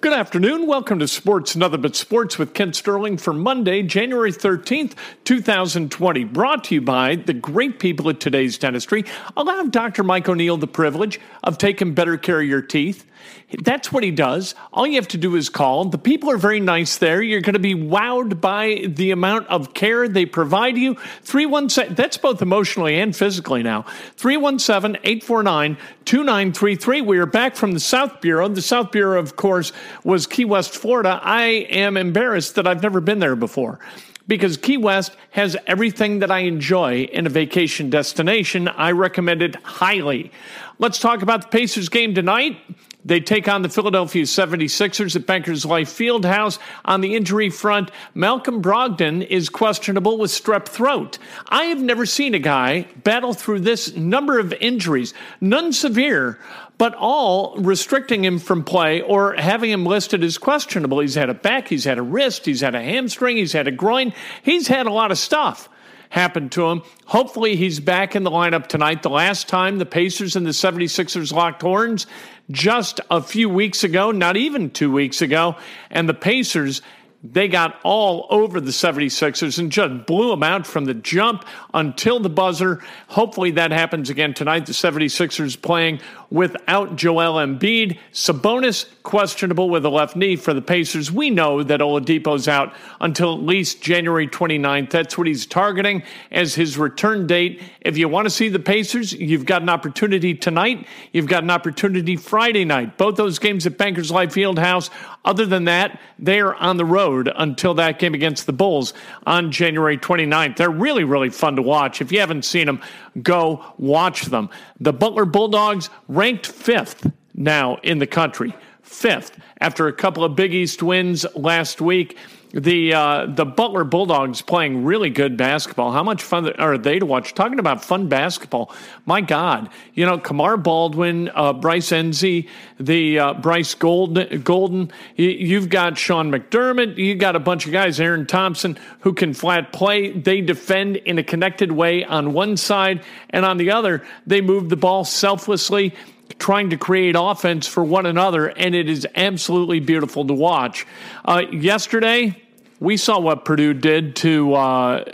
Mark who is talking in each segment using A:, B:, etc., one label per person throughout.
A: Good afternoon. Welcome to Sports Nothing But Sports with Kent Sterling for Monday, January 13th, 2020. Brought to you by the great people at today's dentistry. Allow Dr. Mike O'Neill the privilege of taking better care of your teeth. That's what he does. All you have to do is call. The people are very nice there. You're going to be wowed by the amount of care they provide you. 317, that's both emotionally and physically now. 317 849 2933. We are back from the South Bureau. The South Bureau, of course, was Key West, Florida. I am embarrassed that I've never been there before because Key West has everything that I enjoy in a vacation destination. I recommend it highly. Let's talk about the Pacers game tonight. They take on the Philadelphia 76ers at Bankers Life Fieldhouse. On the injury front, Malcolm Brogdon is questionable with strep throat. I have never seen a guy battle through this number of injuries, none severe, but all restricting him from play or having him listed as questionable. He's had a back, he's had a wrist, he's had a hamstring, he's had a groin, he's had a lot of stuff happened to him. Hopefully, he's back in the lineup tonight. The last time the Pacers and the 76ers locked horns, just a few weeks ago, not even two weeks ago, and the Pacers they got all over the 76ers and just blew them out from the jump until the buzzer. Hopefully that happens again tonight. The 76ers playing without Joel Embiid. Sabonis questionable with a left knee for the Pacers. We know that Oladipo's out until at least January 29th. That's what he's targeting as his return date. If you want to see the Pacers, you've got an opportunity tonight. You've got an opportunity Friday night. Both those games at Bankers Life Fieldhouse. Other than that, they are on the road until that game against the Bulls on January 29th. They're really, really fun to watch. If you haven't seen them, go watch them. The Butler Bulldogs ranked fifth now in the country. Fifth after a couple of Big East wins last week the uh, the Butler Bulldogs playing really good basketball. How much fun are they to watch? Talking about fun basketball, my God! You know, Kamar Baldwin, uh, Bryce Nze, the uh, Bryce Golden. Golden. You've got Sean McDermott. You got a bunch of guys, Aaron Thompson, who can flat play. They defend in a connected way on one side, and on the other, they move the ball selflessly trying to create offense for one another, and it is absolutely beautiful to watch. Uh, yesterday, we saw what Purdue did to uh,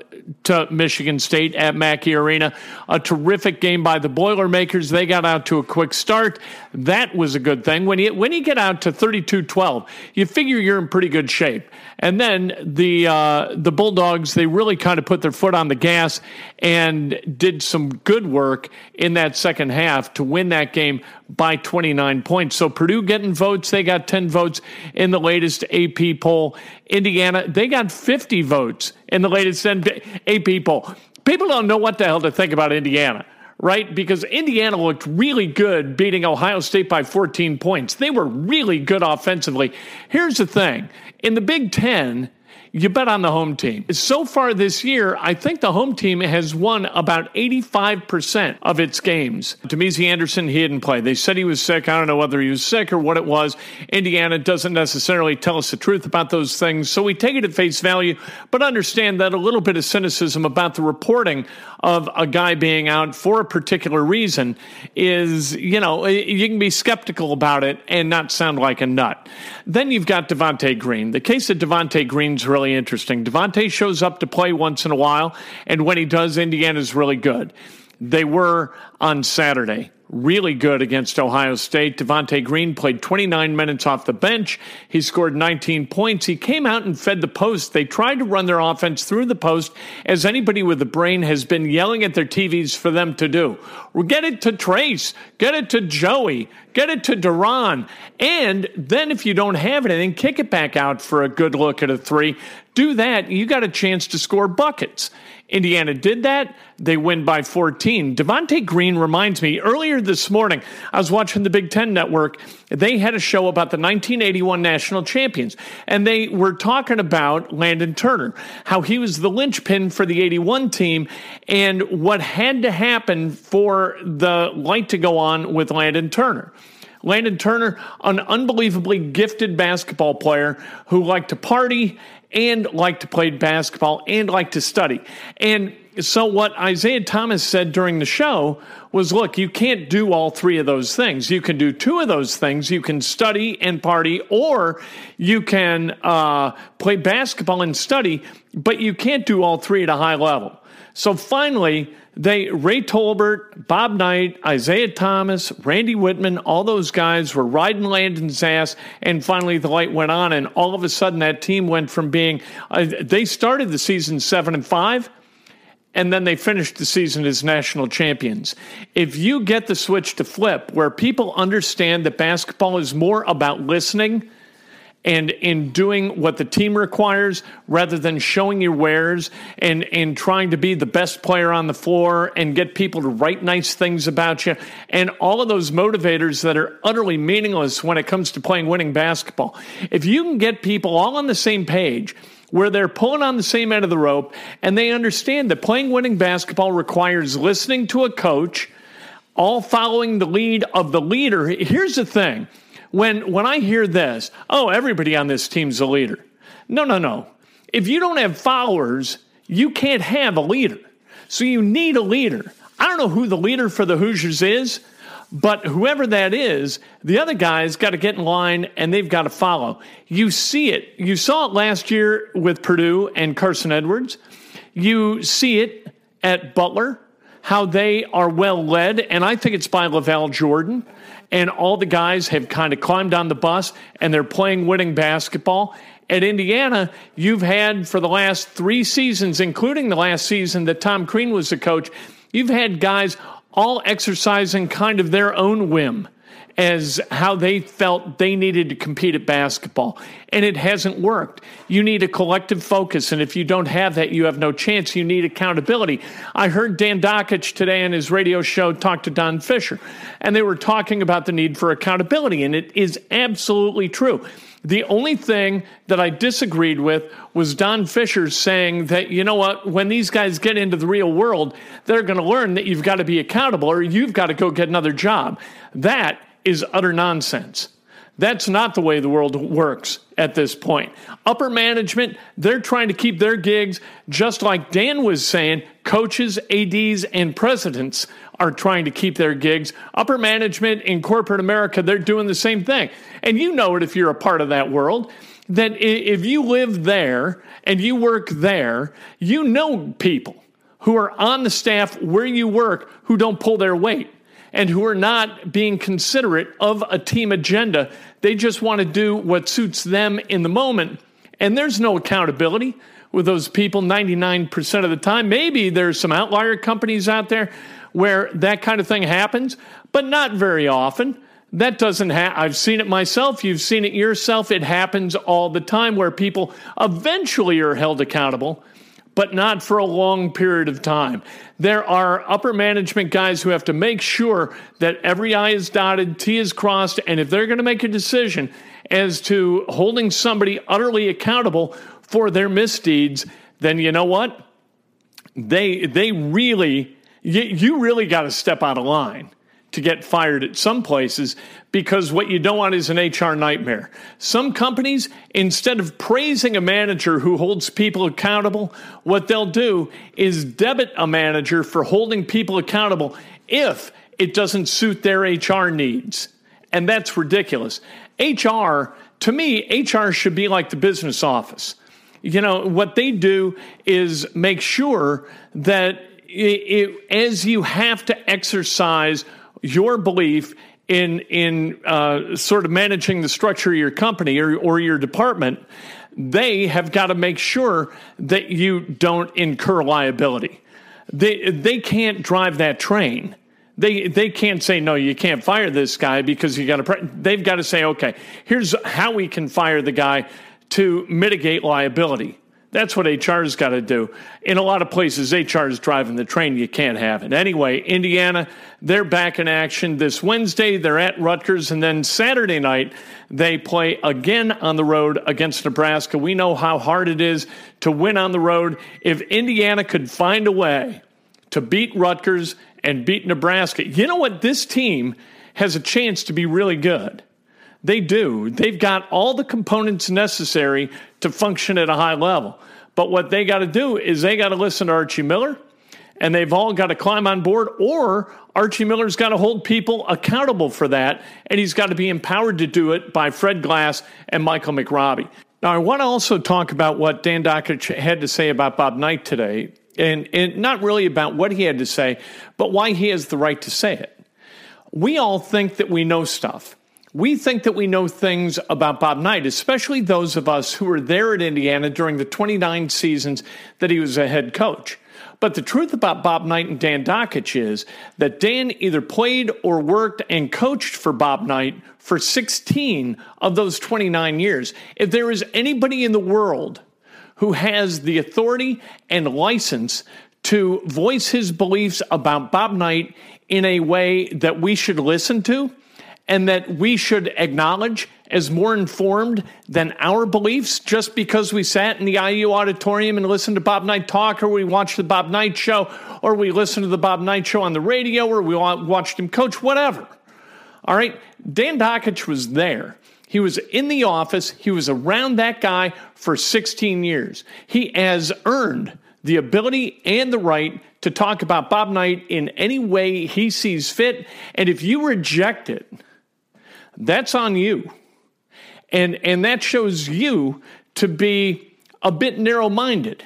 A: to Michigan State at Mackey Arena. A terrific game by the Boilermakers. They got out to a quick start. That was a good thing. When you when you get out to 32-12, you figure you're in pretty good shape. And then the uh, the Bulldogs they really kind of put their foot on the gas and did some good work in that second half to win that game by 29 points. So Purdue getting votes, they got 10 votes in the latest AP poll. Indiana, they got 50 votes in the latest AP poll. People don't know what the hell to think about Indiana right? Because Indiana looked really good beating Ohio State by 14 points. They were really good offensively. Here's the thing in the Big Ten, you bet on the home team. So far this year, I think the home team has won about 85% of its games. Damezi Anderson, he didn't play. They said he was sick. I don't know whether he was sick or what it was. Indiana doesn't necessarily tell us the truth about those things, so we take it at face value, but understand that a little bit of cynicism about the reporting of a guy being out for a particular reason is, you know, you can be skeptical about it and not sound like a nut. Then you've got Devonte Green. The case of Devonte Green's really interesting. Devonte shows up to play once in a while, and when he does, Indiana's really good. They were on Saturday really good against Ohio State. Devonte Green played 29 minutes off the bench. He scored 19 points. He came out and fed the post. They tried to run their offense through the post, as anybody with a brain has been yelling at their TVs for them to do. Get it to Trayce, get it to Joey, get it to De'Ron, and then if you don't have anything, kick it back out for a good look at a three. Do that, you got a chance to score buckets. Indiana did that. They win by 14. Devonte Green reminds me earlier this morning, I was watching the Big Ten Network. They had a show about the 1981 national champions, and they were talking about Landon Turner, how he was the linchpin for the 81 team, and what had to happen for the light to go on with Landon Turner. Landon Turner, an unbelievably gifted basketball player who liked to party and liked to play basketball and liked to study. And so, what Isiah Thomas said during the show was look, you can't do all three of those things. You can do two of those things. You can study and party, or you can uh, play basketball and study, but you can't do all three at a high level. So, finally, they Ray Tolbert, Bob Knight, Isiah Thomas, Randy Wittman, all those guys were riding Landon's ass, and finally the light went on, and all of a sudden that team went from being uh, they started the season seven and five, and then they finished the season as national champions. If you get the switch to flip, where people understand that basketball is more about listening and in doing what the team requires rather than showing your wares and, and trying to be the best player on the floor and get people to write nice things about you and all of those motivators that are utterly meaningless when it comes to playing winning basketball. If you can get people all on the same page, where they're pulling on the same end of the rope and they understand that playing winning basketball requires listening to a coach, all following the lead of the leader. Here's the thing when when I hear this, oh, everybody on this team's a leader. No, no, no. If you don't have followers, you can't have a leader. So you need a leader. I don't know who the leader for the Hoosiers is, but whoever that is, the other guys got to get in line and they've got to follow. You see it. You saw it last year with Purdue and Carson Edwards. You see it at Butler, how they are well led, and I think it's by LaVall Jordan and all the guys have kind of climbed on the bus and they're playing winning basketball. At Indiana, you've had for the last three seasons, including the last season that Tom Crean was the coach, you've had guys all exercising kind of their own whim as how they felt they needed to compete at basketball. And it hasn't worked. You need a collective focus. And if you don't have that, you have no chance. You need accountability. I heard Dan Dakich today on his radio show talk to Don Fischer, and they were talking about the need for accountability. And it is absolutely true. The only thing that I disagreed with was Don Fischer saying that, you know what, when these guys get into the real world, they're going to learn that you've got to be accountable or you've got to go get another job. That is utter nonsense. That's not the way the world works at this point. Upper management, they're trying to keep their gigs, just like Dan was saying, coaches, ADs, and presidents are trying to keep their gigs. Upper management in corporate America, they're doing the same thing. And you know it if you're a part of that world, that if you live there and you work there, you know people who are on the staff where you work who don't pull their weight and who are not being considerate of a team agenda. They just want to do what suits them in the moment. And there's no accountability with those people 99% of the time. Maybe there's some outlier companies out there where that kind of thing happens, but not very often. That doesn't happen. I've seen it myself. You've seen it yourself. It happens all the time where people eventually are held accountable but not for a long period of time. There are upper management guys who have to make sure that every I is dotted, T is crossed, and if they're going to make a decision as to holding somebody utterly accountable for their misdeeds, then you know what? They they really you, you really got to step out of line to get fired at some places because what you don't want is an HR nightmare. Some companies, instead of praising a manager who holds people accountable, what they'll do is debit a manager for holding people accountable if it doesn't suit their HR needs. And that's ridiculous. HR, to me, HR should be like the business office. You know, what they do is make sure that it, it, as you have to exercise your belief in in uh, sort of managing the structure of your company or, or your department, they have got to make sure that you don't incur liability. They they can't drive that train. They they can't say no, you can't fire this guy because you got to. Pre-. They've got to say, okay, here's how we can fire the guy to mitigate liability. That's what HR's got to do. In a lot of places, HR is driving the train. You can't have it. Anyway, Indiana, they're back in action this Wednesday. They're at Rutgers. And then Saturday night, they play again on the road against Nebraska. We know how hard it is to win on the road. If Indiana could find a way to beat Rutgers and beat Nebraska, you know what? This team has a chance to be really good. They do. They've got all the components necessary to function at a high level. But what they got to do is they got to listen to Archie Miller and they've all got to climb on board, or Archie Miller's got to hold people accountable for that, and he's got to be empowered to do it by Fred Glass and Michael McRobbie. Now, I want to also talk about what Dan Dakich had to say about Bob Knight today, and, and not really about what he had to say, but why he has the right to say it. We all think that we know stuff. We think that we know things about Bob Knight, especially those of us who were there at Indiana during the 29 seasons that he was a head coach. But the truth about Bob Knight and Dan Dakich is that Dan either played or worked and coached for Bob Knight for 16 of those 29 years. If there is anybody in the world who has the authority and license to voice his beliefs about Bob Knight in a way that we should listen to, and that we should acknowledge as more informed than our beliefs just because we sat in the IU auditorium and listened to Bob Knight talk, or we watched the Bob Knight show, or we listened to the Bob Knight show on the radio, or we watched him coach, whatever. All right, Dan Dakich was there. He was in the office. He was around that guy for 16 years. He has earned the ability and the right to talk about Bob Knight in any way he sees fit. And if you reject it, that's on you. And, and that shows you to be a bit narrow minded.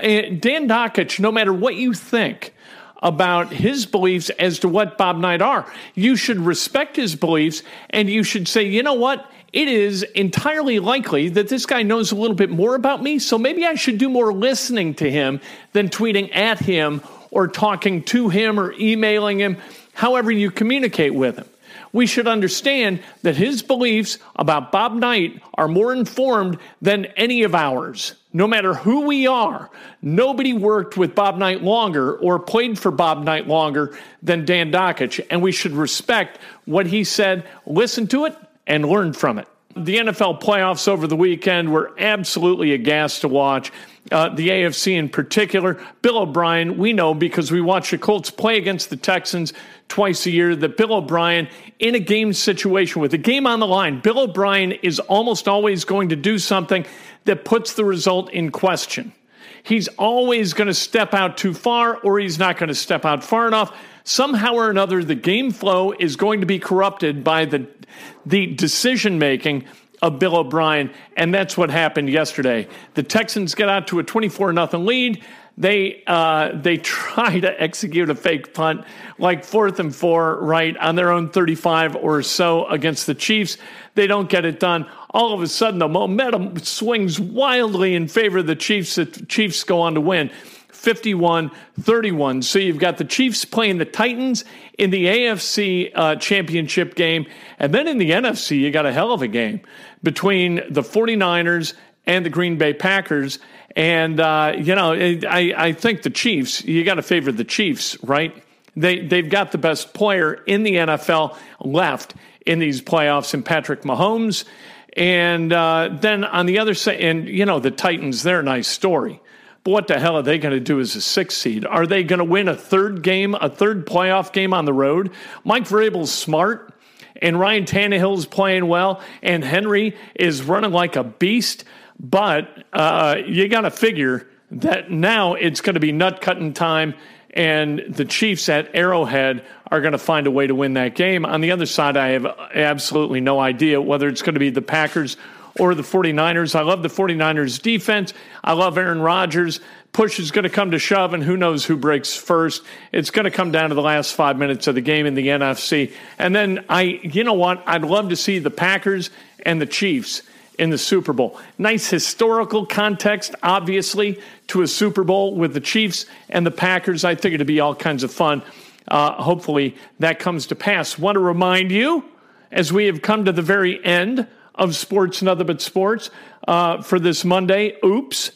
A: Eh, Dan Dakich, no matter what you think about his beliefs as to what Bob Knight are, you should respect his beliefs and you should say, you know what? It is entirely likely that this guy knows a little bit more about me, so maybe I should do more listening to him than tweeting at him or talking to him or emailing him, however you communicate with him we should understand that his beliefs about Bob Knight are more informed than any of ours. No matter who we are, nobody worked with Bob Knight longer or played for Bob Knight longer than Dan Dakich, and we should respect what he said, listen to it, and learn from it. The NFL playoffs over the weekend were absolutely a gas to watch. Uh, the AFC in particular. Bill O'Brien, we know because we watch the Colts play against the Texans twice a year that Bill O'Brien, in a game situation with a game on the line, Bill O'Brien is almost always going to do something that puts the result in question. He's always going to step out too far or he's not going to step out far enough. Somehow or another, the game flow is going to be corrupted by the, the decision making of Bill O'Brien, and that's what happened yesterday. The Texans get out to a 24 0 lead. They uh, they try to execute a fake punt like fourth and four, right on their own 35 or so against the Chiefs. They don't get it done. All of a sudden, the momentum swings wildly in favor of the Chiefs. The Chiefs go on to win. 51 31. So you've got the Chiefs playing the Titans in the AFC uh, championship game. And then in the NFC, you got a hell of a game between the 49ers and the Green Bay Packers. And, uh, you know, I, I think the Chiefs, you got to favor the Chiefs, right? They, they've got the best player in the NFL left in these playoffs in Patrick Mahomes. And uh, then on the other side, and you know, the Titans, they're a nice story. What the hell are they going to do as a sixth seed? Are they going to win a third game, a third playoff game on the road? Mike Vrabel's smart, and Ryan Tannehill's playing well, and Henry is running like a beast. But uh, you got to figure that now it's going to be nut cutting time, and the Chiefs at Arrowhead are going to find a way to win that game. On the other side, I have absolutely no idea whether it's going to be the Packers or the 49ers. I love the 49ers defense. I love Aaron Rodgers. Push is going to come to shove, and who knows who breaks first. It's going to come down to the last five minutes of the game in the NFC. And then I, you know what? I'd love to see the Packers and the Chiefs in the Super Bowl. Nice historical context, obviously, to a Super Bowl with the Chiefs and the Packers. I think it'd be all kinds of fun. Uh, hopefully, that comes to pass. Want to remind you, as we have come to the very end of Sports Nothing But Sports uh, for this Monday. Oops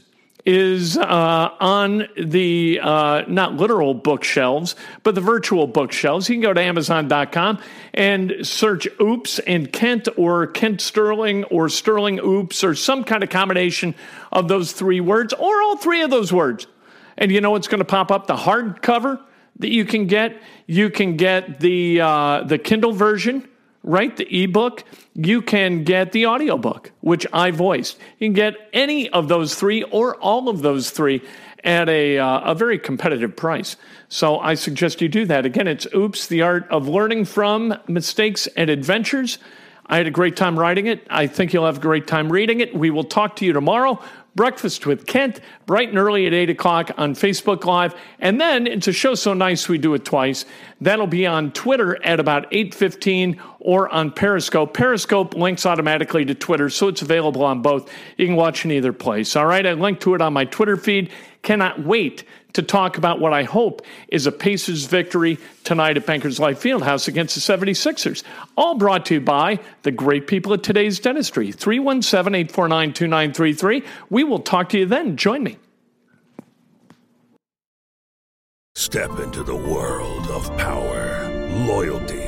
A: is uh, on the uh, not literal bookshelves, but the virtual bookshelves. You can go to Amazon.com and search Oops and Kent or Kent Sterling or Sterling Oops or some kind of combination of those three words or all three of those words. And you know what's going to pop up? The hardcover that you can get. You can get the uh, the Kindle version right? The ebook, you can get the audiobook, which I voiced. You can get any of those three or all of those three at a, uh, a very competitive price. So I suggest you do that. Again, it's Oops, the Art of Learning from Mistakes and Adventures. I had a great time writing it. I think you'll have a great time reading it. We will talk to you tomorrow. Breakfast with Kent, bright and early at 8 o'clock on Facebook Live. And then it's a show so nice we do it twice. That'll be on Twitter at about 8.15 or on Periscope. Periscope links automatically to Twitter, so it's available on both. You can watch in either place. All right, I linked to it on my Twitter feed. Cannot wait to talk about what I hope is a Pacers victory tonight at Bankers Life Fieldhouse against the 76ers. All brought to you by the great people at today's dentistry. 317 849 2933. We will talk to you then. Join me.
B: Step into the world of power, loyalty,